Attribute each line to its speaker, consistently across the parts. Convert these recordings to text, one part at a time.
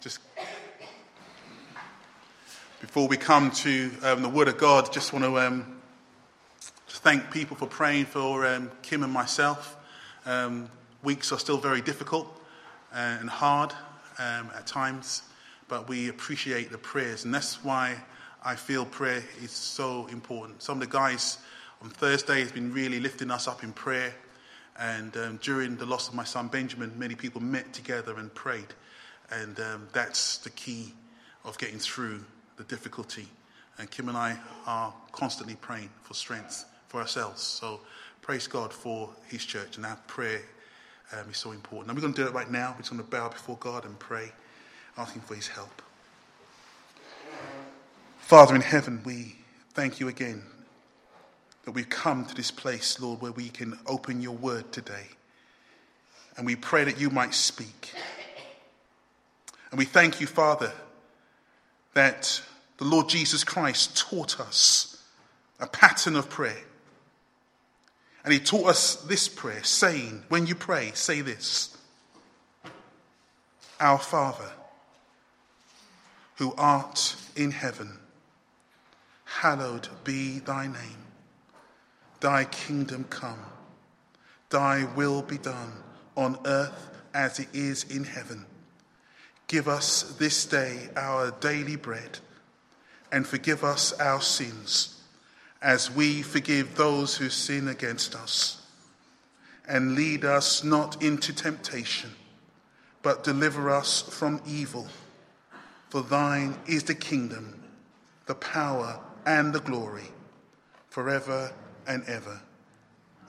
Speaker 1: Just before we come to um, the Word of God, just want to um, just thank people for praying for um, Kim and myself. Um, weeks are still very difficult uh, and hard um, at times, but we appreciate the prayers, and that's why I feel prayer is so important. Some of the guys on Thursday has been really lifting us up in prayer, and um, during the loss of my son Benjamin, many people met together and prayed, and that's the key of getting through the difficulty. And Kim and I are constantly praying for strength for ourselves. So praise God for His church, and our prayer um, is so important. And we're going to do it right now. We're just going to bow before God and pray, asking for His help. Father in heaven, we thank you again that we've come to this place, Lord, where we can open your word today. And we pray that you might speak. And we thank you, Father, that the Lord Jesus Christ taught us a pattern of prayer. And he taught us this prayer, saying, when you pray, say this Our Father, who art in heaven, hallowed be thy name. Thy kingdom come, thy will be done on earth as it is in heaven. Give us this day our daily bread and forgive us our sins as we forgive those who sin against us. And lead us not into temptation, but deliver us from evil. For thine is the kingdom, the power, and the glory, forever and ever.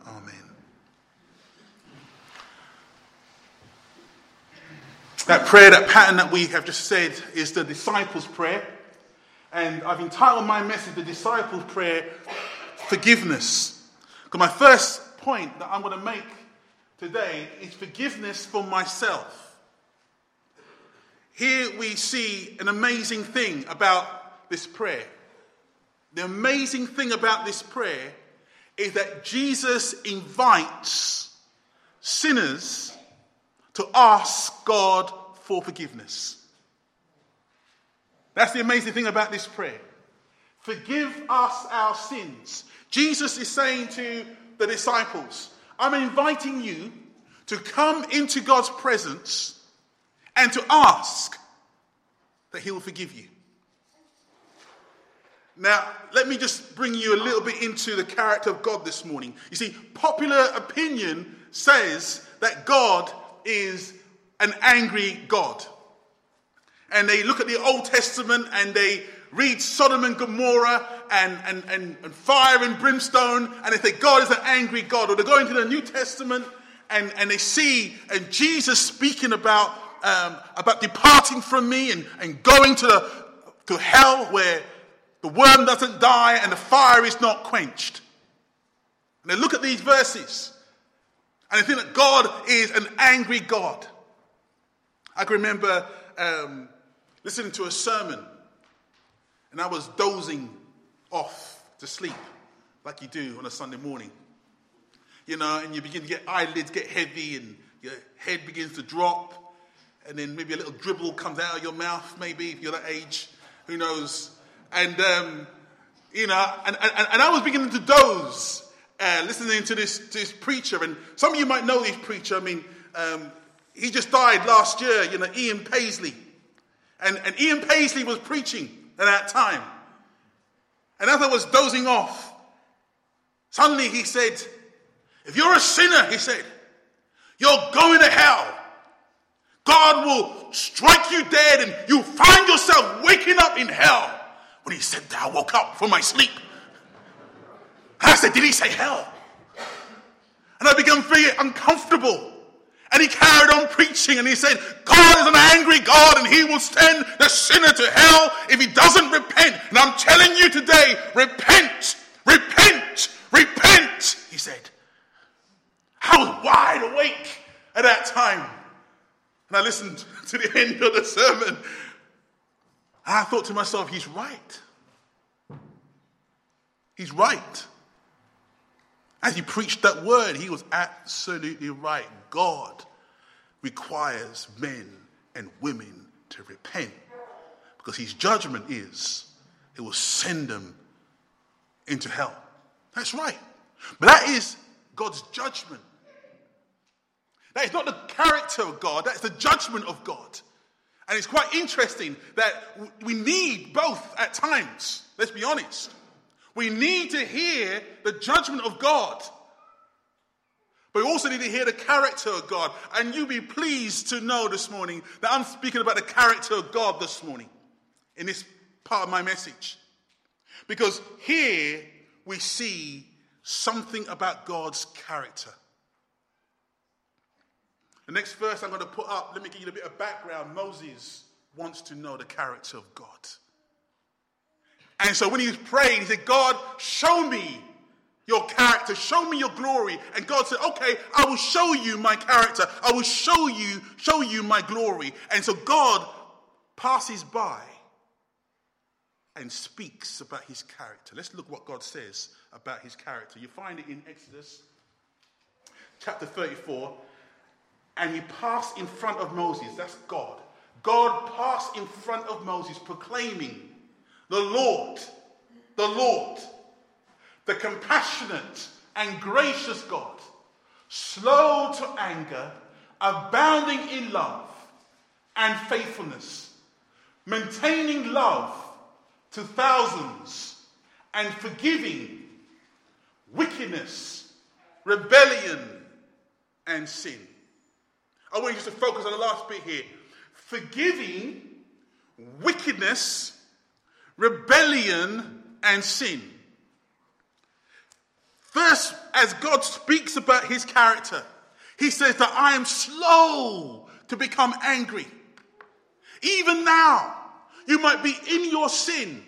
Speaker 1: Amen. That prayer, that pattern that we have just said, is the disciples' prayer. And I've entitled my message, The Disciples' Prayer Forgiveness. Because my first point that I'm going to make today is forgiveness for myself. Here we see an amazing thing about this prayer. The amazing thing about this prayer is that Jesus invites sinners to ask God for forgiveness. That's the amazing thing about this prayer. Forgive us our sins. Jesus is saying to the disciples, I'm inviting you to come into God's presence and to ask that He will forgive you. Now, let me just bring you a little bit into the character of God this morning. You see, popular opinion says that God is an angry God and they look at the Old Testament and they read Sodom and Gomorrah and, and, and, and fire and brimstone, and they think God is an angry God. Or they go into the New Testament and, and they see and Jesus speaking about, um, about departing from me and, and going to, the, to hell where the worm doesn't die and the fire is not quenched. And they look at these verses and they think that God is an angry God. I can remember um, listening to a sermon, and I was dozing off to sleep like you do on a Sunday morning. You know, and you begin to get eyelids get heavy and your head begins to drop, and then maybe a little dribble comes out of your mouth, maybe if you're that age, who knows. And, um, you know, and, and, and I was beginning to doze, uh, listening to this, this preacher. And some of you might know this preacher. I mean, um, he just died last year, you know, Ian Paisley. And, and Ian Paisley was preaching at that time. And as I was dozing off, suddenly he said, If you're a sinner, he said, you're going to hell. God will strike you dead and you'll find yourself waking up in hell. When he said that, I woke up from my sleep. I said, Did he say hell? And I began feeling uncomfortable. And he carried on preaching and he said, God is an angry God and he will send the sinner to hell if he doesn't repent. And I'm telling you today, repent, repent, repent, he said. I was wide awake at that time. And I listened to the end of the sermon. And I thought to myself, he's right. He's right. As he preached that word, he was absolutely right. God requires men and women to repent. Because his judgment is, it will send them into hell. That's right. But that is God's judgment. That is not the character of God, that's the judgment of God. And it's quite interesting that we need both at times. Let's be honest. We need to hear the judgment of God. But we also need to hear the character of God. And you be pleased to know this morning that I'm speaking about the character of God this morning in this part of my message. Because here we see something about God's character. The next verse I'm going to put up, let me give you a bit of background. Moses wants to know the character of God. And so when he was praying, he said, God, show me your character, show me your glory. And God said, Okay, I will show you my character. I will show you, show you my glory. And so God passes by and speaks about his character. Let's look what God says about his character. You find it in Exodus chapter 34. And he passed in front of Moses. That's God. God passed in front of Moses, proclaiming, The Lord, the Lord, the compassionate and gracious God, slow to anger, abounding in love and faithfulness, maintaining love to thousands, and forgiving wickedness, rebellion, and sin. I want you just to focus on the last bit here forgiving wickedness, rebellion, and sin. First, as God speaks about his character, he says that I am slow to become angry. Even now, you might be in your sin.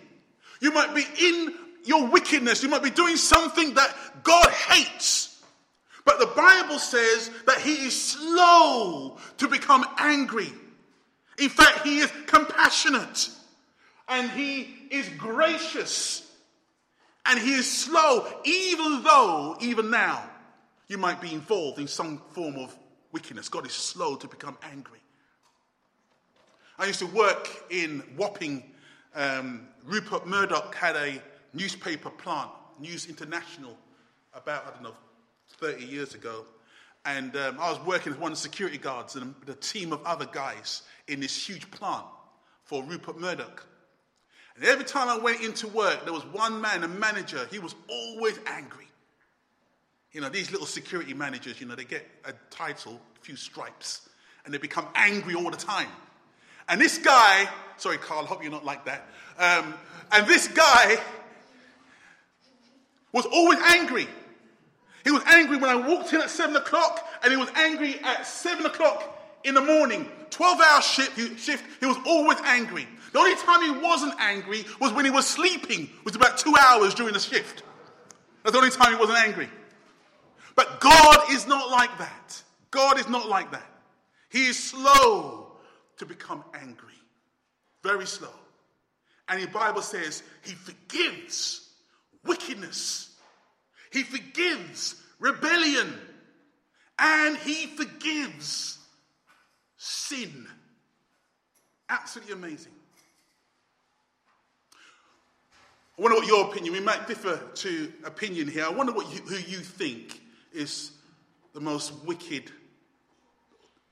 Speaker 1: You might be in your wickedness. You might be doing something that God hates. But the Bible says that he is slow to become angry. In fact, he is compassionate and he is gracious and he is slow, even though, even now, you might be involved in some form of wickedness. God is slow to become angry. I used to work in Wapping. Um, Rupert Murdoch had a newspaper plant, News International, about, I don't know, 30 years ago. And um, I was working with one of the security guards and a team of other guys in this huge plant for Rupert Murdoch. And every time I went into work, there was one man, a manager, he was always angry. You know, these little security managers, you know, they get a title, a few stripes, and they become angry all the time. And this guy, sorry, Carl, hope you're not like that. Um, and this guy was always angry. He was angry when I walked in at seven o'clock, and he was angry at seven o'clock in the morning. 12 hour shift he, shift, he was always angry. The only time he wasn't angry was when he was sleeping, which was about two hours during the shift. That's the only time he wasn't angry. But God is not like that. God is not like that. He is slow to become angry, very slow. And the Bible says he forgives wickedness he forgives rebellion and he forgives sin. Absolutely amazing. I wonder what your opinion, we might differ to opinion here. I wonder what you, who you think is the most wicked,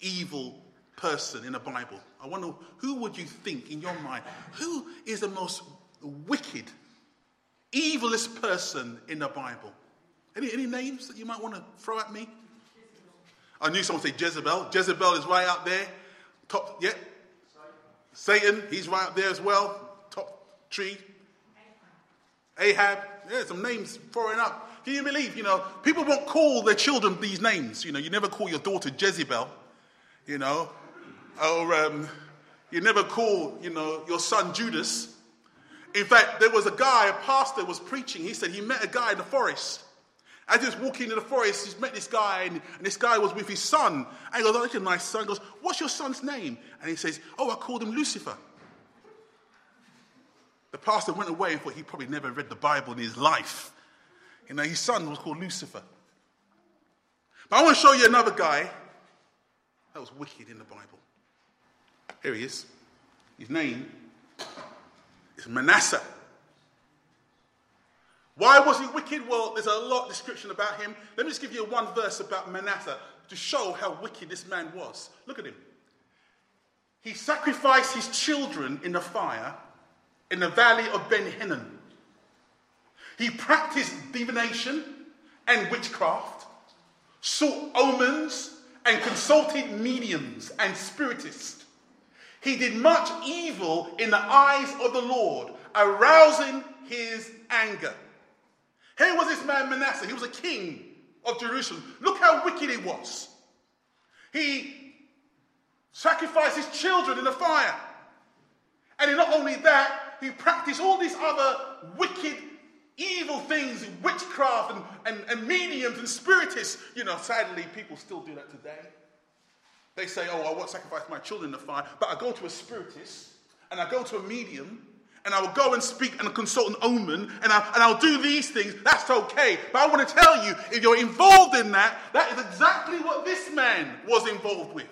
Speaker 1: evil person in the Bible. I wonder who would you think in your mind, who is the most wicked, evilest person in the Bible? Any, any names that you might want to throw at me? I knew someone say Jezebel. Jezebel is right out there. Top, yeah. Satan, he's right up there as well. Top tree. Ahab. Yeah, some names throwing up. Can you believe, you know, people won't call their children these names. You know, you never call your daughter Jezebel, you know, or um, you never call, you know, your son Judas. In fact, there was a guy, a pastor was preaching. He said he met a guy in the forest as he was walking in the forest, he's met this guy, and, and, this guy was with his son. And he goes, Oh, that's a nice son. He goes, What's your son's name? And he says, Oh, I called him Lucifer. The pastor went away and thought he probably never read the Bible in his life. You know, his son was called Lucifer. But I want to show you another guy that was wicked in the Bible. Here he is. His name is Manasseh. Why was he wicked? Well, there's a lot of description about him. Let me just give you one verse about Manasseh to show how wicked this man was. Look at him. He sacrificed his children in the fire in the valley of Ben Hinnom. He practiced divination and witchcraft, sought omens, and consulted mediums and spiritists. He did much evil in the eyes of the Lord, arousing his anger. Here was this man Manasseh. He was a king of Jerusalem. Look how wicked he was. He sacrificed his children in the fire. And not only that, he practiced all these other wicked, evil things, witchcraft and, and, and mediums and spiritists. You know, sadly, people still do that today. They say, oh, I won't sacrifice my children in the fire, but I go to a spiritist and I go to a medium and I will go and speak and consult an omen, and, I, and I'll do these things, that's okay. But I want to tell you, if you're involved in that, that is exactly what this man was involved with.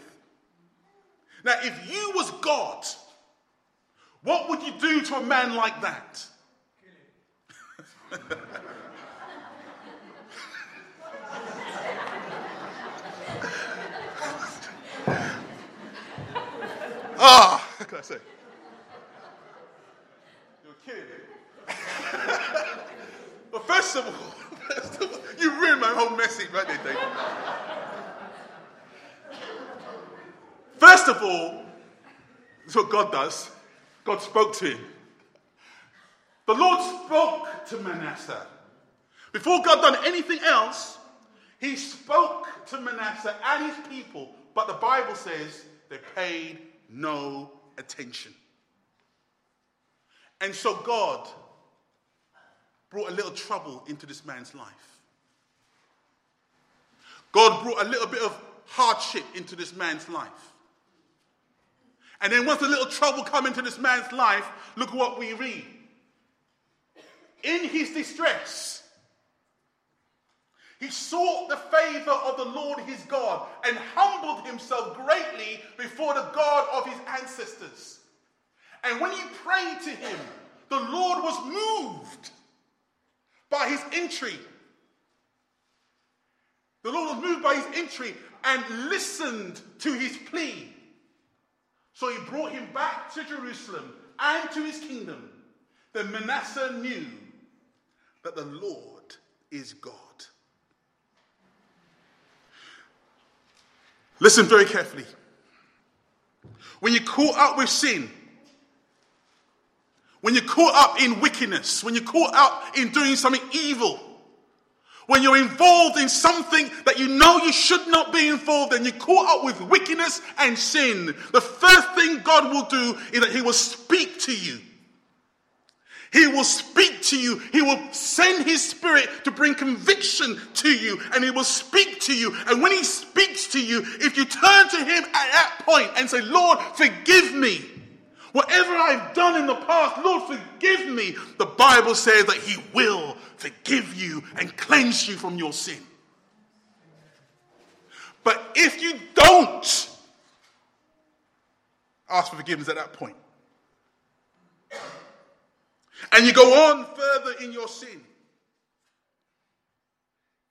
Speaker 1: Now, if you was God, what would you do to a man like that? Ah, oh, can I say? kidding. but first of, all, you ruined my whole message right there, David. First of all, that's what God does. God spoke to him. The Lord spoke to Manasseh. Before God done anything else, he spoke to Manasseh and his people, but the Bible says they paid no attention. And so God brought a little trouble into this man's life. God brought a little bit of hardship into this man's life. And then once a little trouble come into this man's life, look what we read. In his distress, he sought the favor of the Lord his God and humbled himself greatly before the God of his ancestors. And when he prayed to him, the Lord was moved by his entry. The Lord was moved by his entry and listened to his plea. So he brought him back to Jerusalem and to his kingdom. Then Manasseh knew that the Lord is God. Listen very carefully. When you're caught up with sin, when you're caught up in wickedness, when you're caught up in doing something evil, when you're involved in something that you know you should not be involved in, you're caught up with wickedness and sin, the first thing God will do is that He will speak to you. He will speak to you. He will send His Spirit to bring conviction to you, and He will speak to you. And when He speaks to you, if you turn to Him at that point and say, Lord, forgive me, Whatever I've done in the past, Lord, forgive me. The Bible says that He will forgive you and cleanse you from your sin. But if you don't ask for forgiveness at that point, and you go on further in your sin,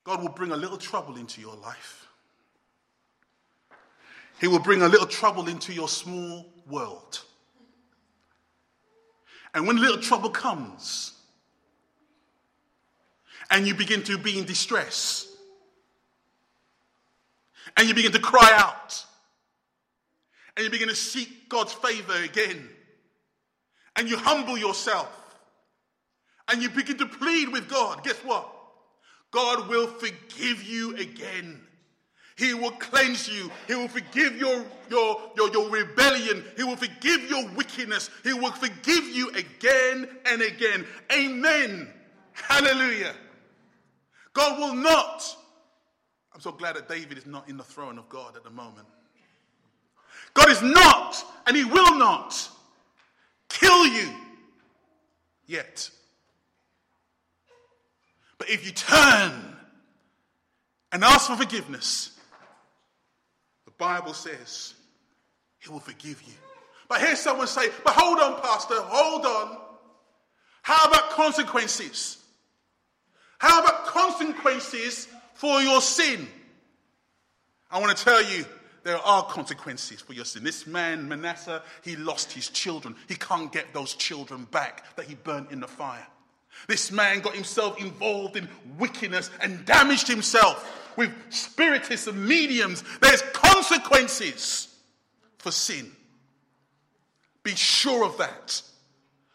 Speaker 1: God will bring a little trouble into your life. He will bring a little trouble into your small world. And when little trouble comes, and you begin to be in distress, and you begin to cry out, and you begin to seek God's favor again, and you humble yourself, and you begin to plead with God, guess what? God will forgive you again. He will cleanse you. He will forgive your, your, your, your rebellion. He will forgive your wickedness. He will forgive you again and again. Amen. Hallelujah. God will not. I'm so glad that David is not in the throne of God at the moment. God is not, and He will not kill you yet. But if you turn and ask for forgiveness, Bible says he will forgive you. But hear someone say, but hold on, Pastor, hold on. How about consequences? How about consequences for your sin? I want to tell you, there are consequences for your sin. This man, Manasseh, he lost his children. He can't get those children back that he burnt in the fire. This man got himself involved in wickedness and damaged himself with spiritists and mediums. There's consequences for sin. Be sure of that.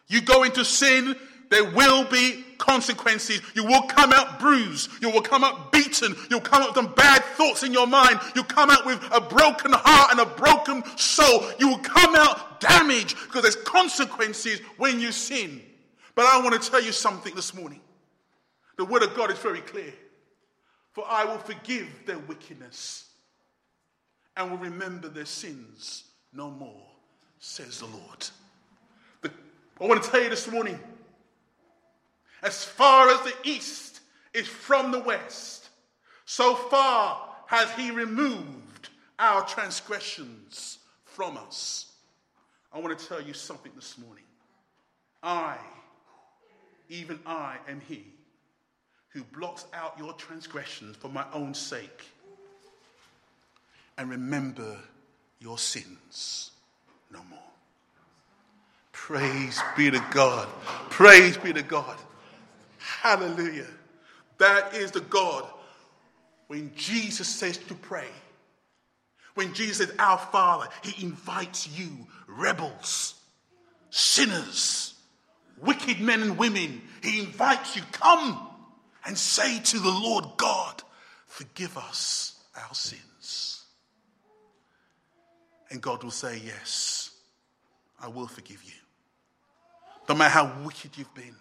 Speaker 1: You go into sin, there will be consequences. You will come out bruised. You will come out beaten. You'll come out with some bad thoughts in your mind. You'll come out with a broken heart and a broken soul. You will come out damaged because there's consequences when you sin. But I want to tell you something this morning. The word of God is very clear. For I will forgive their wickedness and will remember their sins no more, says the Lord. The, I want to tell you this morning as far as the east is from the west, so far has he removed our transgressions from us. I want to tell you something this morning. I even I am he who blots out your transgressions for my own sake and remember your sins no more. Praise be to God. Praise be to God. Hallelujah. That is the God when Jesus says to pray. When Jesus Our Father, He invites you, rebels, sinners wicked men and women, he invites you, come and say to the Lord God, forgive us our sins. And God will say, Yes, I will forgive you. No matter how wicked you've been,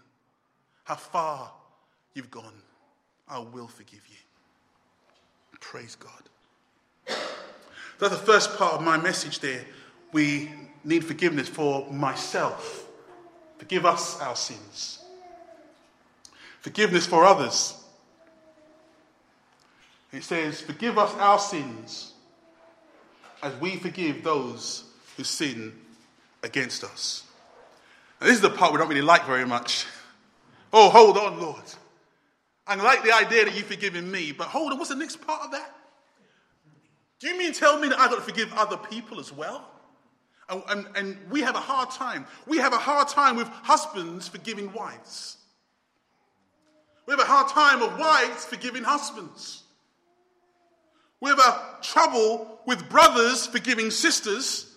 Speaker 1: how far you've gone, I will forgive you. Praise God. That's the first part of my message there. We need forgiveness for myself. Forgive us our sins. Forgiveness for others. It says, Forgive us our sins as we forgive those who sin against us. And this is the part we don't really like very much. Oh, hold on, Lord. I like the idea that you've forgiven me, but hold on, what's the next part of that? Do you mean tell me that I've got to forgive other people as well? And, and, and, we have a hard time. We have a hard time with husbands forgiving wives. We have a hard time of wives forgiving husbands. We have a trouble with brothers forgiving sisters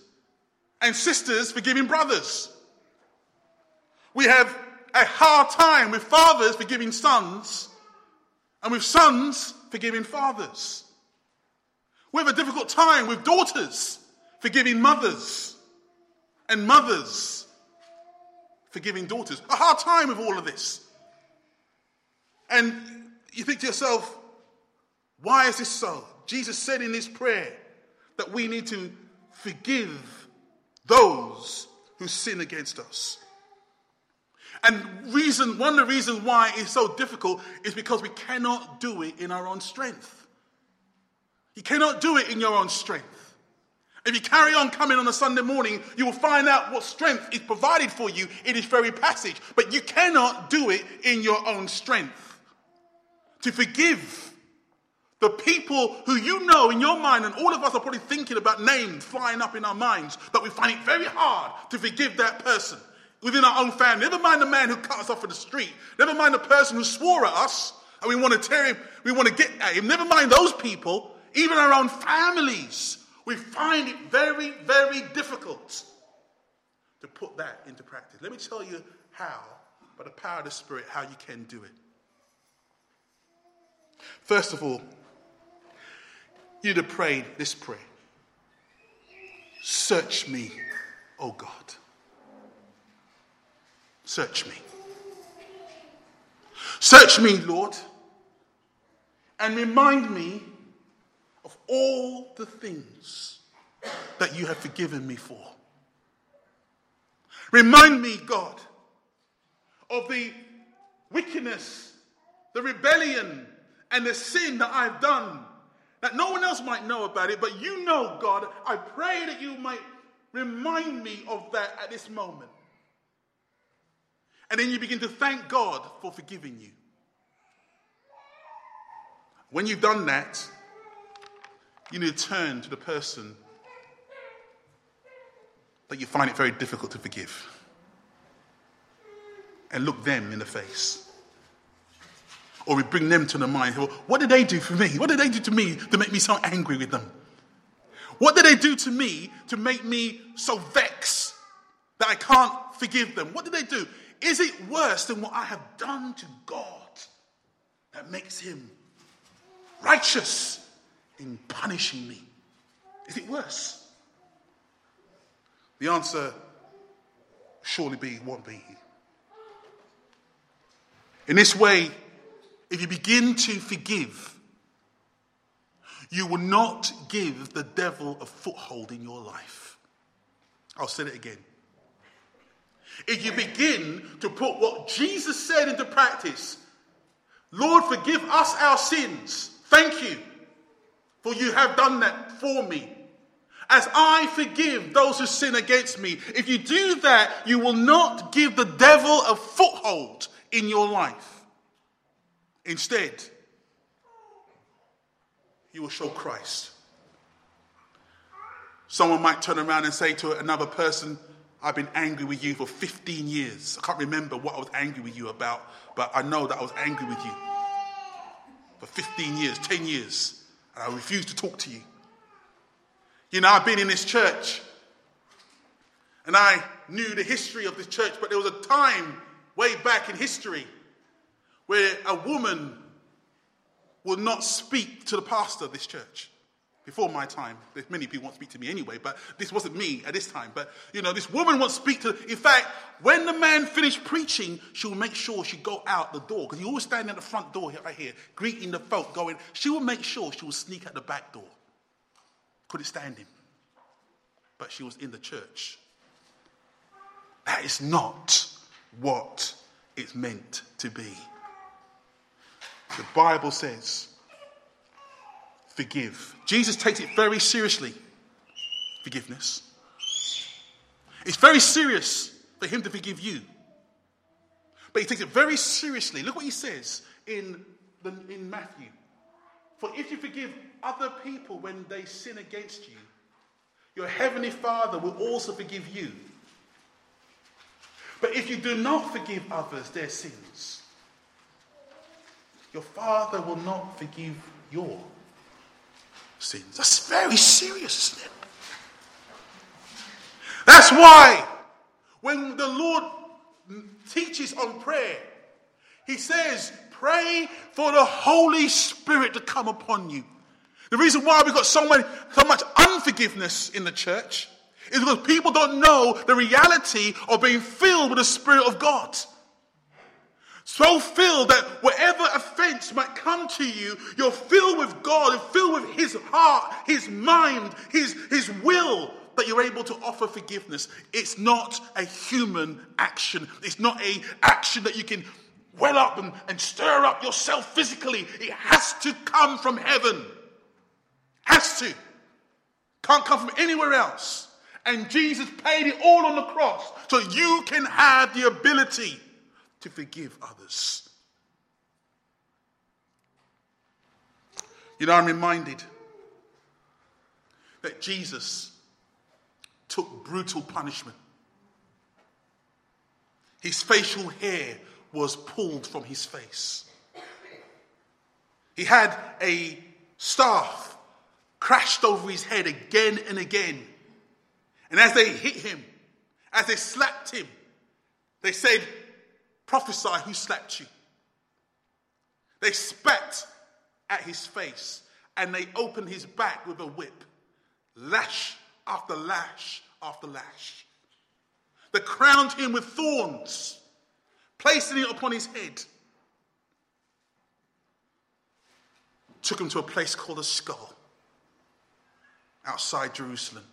Speaker 1: and sisters forgiving brothers. We have a hard time with fathers forgiving sons and with sons forgiving fathers. We have a difficult time with daughters forgiving mothers and mothers forgiving daughters. A hard time with all of this. And you think to yourself, why is this so? Jesus said in his prayer that we need to forgive those who sin against us. And reason, one of the reasons why it's so difficult is because we cannot do it in our own strength. You cannot do it in your own strength. If you carry on coming on a Sunday morning, you will find out what strength is provided for you in this very passage. But you cannot do it in your own strength. To forgive the people who you know in your mind, and all of us are probably thinking about names flying up in our minds, but we find it very hard to forgive that person within our own family. Never mind the man who cut us off in the street. Never mind the person who swore at us and we want to tear him, we want to get at him. Never mind those people, even our own families we find it very, very difficult to put that into practice. Let me tell you how, by the power of the Spirit, how you can do it. First of all, you'd have prayed this prayer Search me, O God. Search me. Search me, Lord, and remind me of all the things that you have forgiven me for. Remind me, God, of the wickedness, the rebellion, and the sin that I've done. That no one else might know about it, but you know, God. I pray that you might remind me of that at this moment. And then you begin to thank God for forgiving you. When you've done that, you need to turn to the person that you find it very difficult to forgive and look them in the face. Or we bring them to the mind. Well, what did they do for me? What did they do to me to make me so angry with them? What did they do to me to make me so vexed that I can't forgive them? What did they do? Is it worse than what I have done to God that makes him righteous in punishing me? Is it worse? The answer surely be won't be. In this way, if you begin to forgive, you will not give the devil a foothold in your life. I'll say it again. If you begin to put what Jesus said into practice, Lord, forgive us our sins. Thank you, for you have done that for me. As I forgive those who sin against me, if you do that, you will not give the devil a foothold in your life. Instead, you will show Christ. Someone might turn around and say to another person, I've been angry with you for 15 years. I can't remember what I was angry with you about, but I know that I was angry with you for 15 years, 10 years, and I refuse to talk to you. You know, I've been in this church and I knew the history of this church, but there was a time way back in history where a woman would not speak to the pastor of this church before my time. Many people won't speak to me anyway, but this wasn't me at this time. But you know, this woman won't speak to. In fact, when the man finished preaching, she'll make sure she go out the door because he always standing at the front door right here, greeting the folk, going. She will make sure she will sneak at the back door. Couldn't stand him, but she was in the church. That is not what it's meant to be. The Bible says forgive. Jesus takes it very seriously. Forgiveness. It's very serious for him to forgive you. But he takes it very seriously. Look what he says in, the, in Matthew. For if you forgive other people when they sin against you, your heavenly Father will also forgive you. But if you do not forgive others their sins, your Father will not forgive your sins. That's very serious, isn't it? That's why when the Lord teaches on prayer, he says, Pray for the Holy Spirit to come upon you. The reason why we've got so, many, so much unforgiveness in the church is because people don't know the reality of being filled with the Spirit of God. So filled that might to you, you're filled with God and filled with His heart, His mind, His, His will, that you're able to offer forgiveness. It's not a human action. It's not a action that you can well up and, and stir up yourself physically. It has to come from heaven. Has to. Can't come from anywhere else. And Jesus paid it all on the cross so you can have the ability to forgive others. You know, I'm reminded that Jesus took brutal punishment. His facial hair was pulled from his face. He had a staff crashed over his head again and again. And as they hit him, as they slapped him, they said, Prophesy who slapped you. They spat at his face and they opened his back with a whip, lash after lash after lash. They crowned him with thorns, placing it upon his head. Took him to a place called a skull outside Jerusalem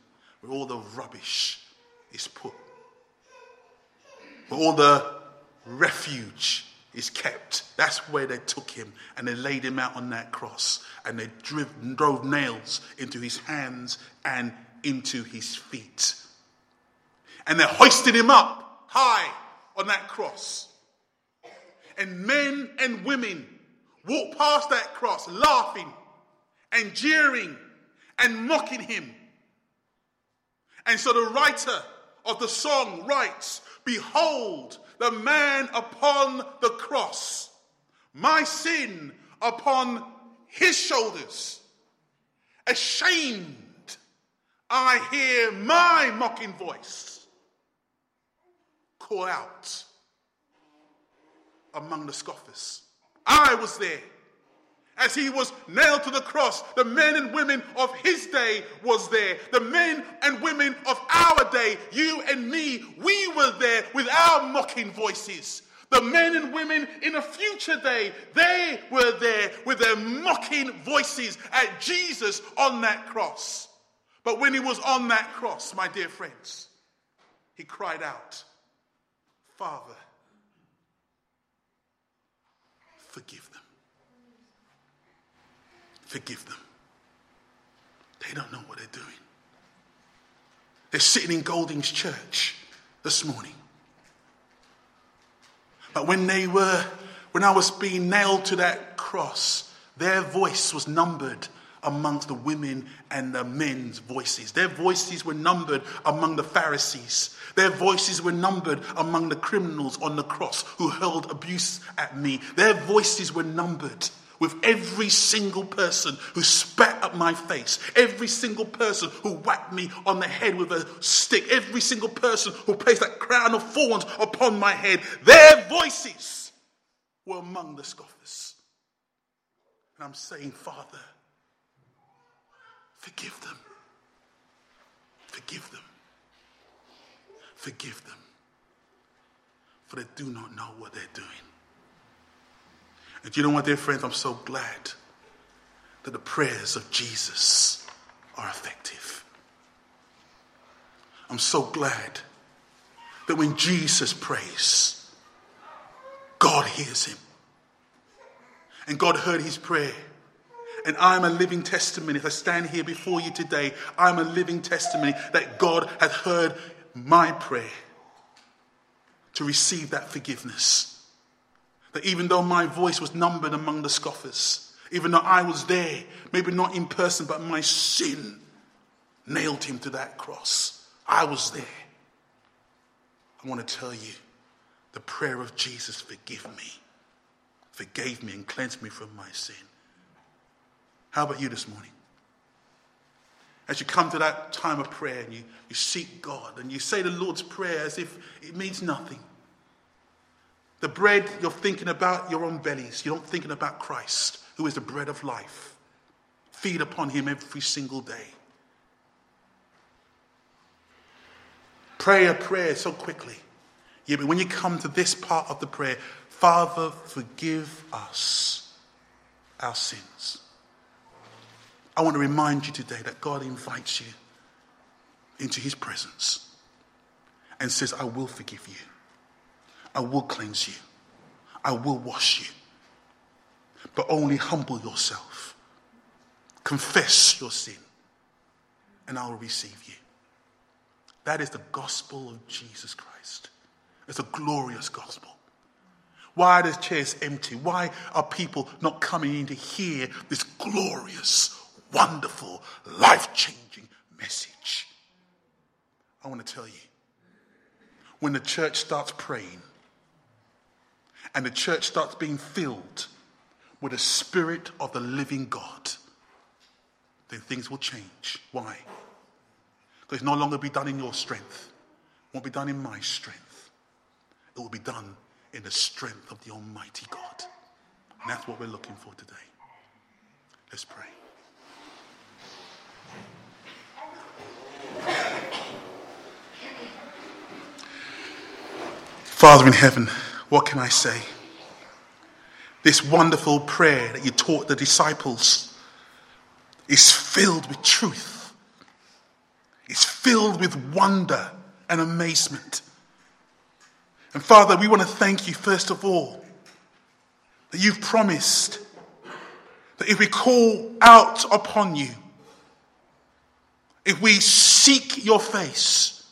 Speaker 1: where all the rubbish is put, where all the refuge is kept. That's where they took him and they laid him out on that cross and they drove, drove nails into his hands and into his feet. And they hoisted him up high on that cross. And men and women walked past that cross laughing and jeering and mocking him. And so the writer of the song writes Behold the man upon the cross, my sin upon his shoulders. Ashamed, I hear my mocking voice call out among the scoffers. I was there as he was nailed to the cross. The men and women of his day was there. The men and women of our day, you and me, we were there with our mocking voices. The men and women in a future day, they were there with their mocking voices at Jesus on that cross. But when he was on that cross, my dear friends, he cried out, Father, forgive them. Forgive them. They don't know what they're doing. They're sitting in Golding's church this morning. But when they were, when I was being nailed to that cross, their voice was numbered amongst the women and the men's voices. Their voices were numbered among the Pharisees. Their voices were numbered among the criminals on the cross who hurled abuse at me. Their voices were numbered with every single person who spat at my face, every single person who whacked me on the head with a stick, every single person who placed that crown of thorns upon my head, their voices were among the scoffers. And I'm saying, Father, forgive them. Forgive them. Forgive them. For they do not know what they're doing. And you know what, dear friends? I'm so glad that the prayers of Jesus are effective. I'm so glad that when Jesus prays, God hears him. And God heard his prayer. And I'm a living testimony. If I stand here before you today, I'm a living testimony that God has heard my prayer to receive that forgiveness. That even though my voice was numbered among the scoffers, even though I was there, maybe not in person, but my sin nailed him to that cross. I was there. I want to tell you the prayer of Jesus, forgive me, forgave me and cleansed me from my sin. How about you this morning? As you come to that time of prayer and you, you seek God and you say the Lord's Prayer as if it means nothing. The bread you're thinking about your own bellies. You're not thinking about Christ, who is the bread of life. Feed upon him every single day. Pray a prayer so quickly. Yeah, but when you come to this part of the prayer, Father, forgive us our sins. I want to remind you today that God invites you into his presence and says, I will forgive you. I will cleanse you. I will wash you. But only humble yourself. Confess your sin, and I will receive you. That is the gospel of Jesus Christ. It's a glorious gospel. Why are the chairs empty? Why are people not coming in to hear this glorious, wonderful, life changing message? I want to tell you when the church starts praying, and the church starts being filled with the Spirit of the living God, then things will change. Why? Because it no longer be done in your strength. It won't be done in my strength. It will be done in the strength of the Almighty God. And that's what we're looking for today. Let's pray. Father in heaven, what can I say? This wonderful prayer that you taught the disciples is filled with truth. It's filled with wonder and amazement. And Father, we want to thank you first of all that you've promised that if we call out upon you, if we seek your face,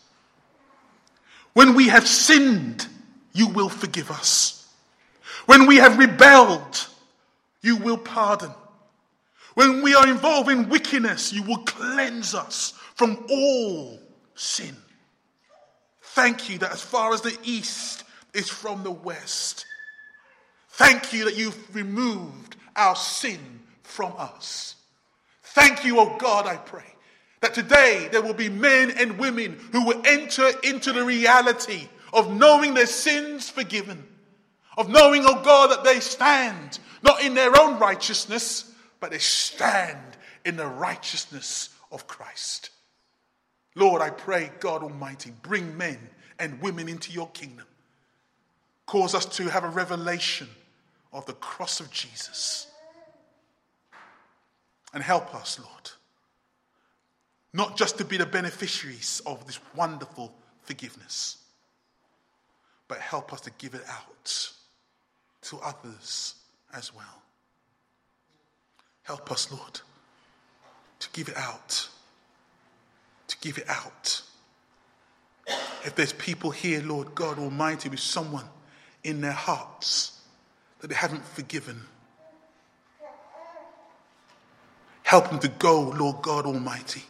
Speaker 1: When we have sinned, you will forgive us. When we have rebelled, you will pardon. When we are involved in wickedness, you will cleanse us from all sin. Thank you that as far as the east is from the west, thank you that you've removed our sin from us. Thank you, oh God, I pray, that today there will be men and women who will enter into the reality of knowing their sins forgiven, of knowing, oh God, that they stand not in their own righteousness, but they stand in the righteousness of Christ. Lord, I pray, God Almighty, bring men and women into your kingdom. Cause us to have a revelation of the cross of Jesus. And help us, Lord, not just to be the beneficiaries of this wonderful forgiveness, but help us to give it out to others as well. Help us, Lord, to give it out. To give it out. If there's people here, Lord God Almighty, with someone in their hearts that they haven't forgiven, help them to go, Lord God Almighty,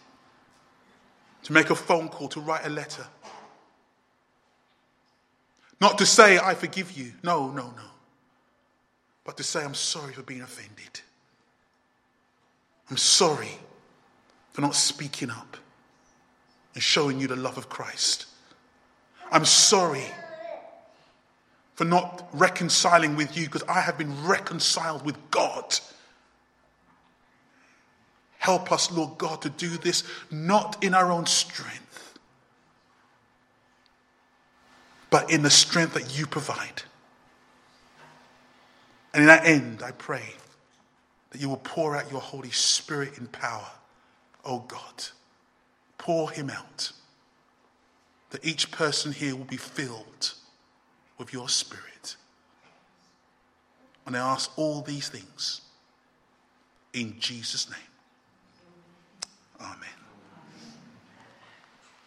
Speaker 1: to make a phone call, to write a letter. Not to say, I forgive you. No, no, no. But to say, I'm sorry for being offended. I'm sorry for not speaking up and showing you the love of Christ. I'm sorry for not reconciling with you because I have been reconciled with God. Help us, Lord God, to do this not in our own strength, but in the strength that you provide. And in that end, I pray that you will pour out your Holy Spirit in power, oh God. Pour him out. That each person here will be filled with your Spirit. And I ask all these things in Jesus' name. Amen.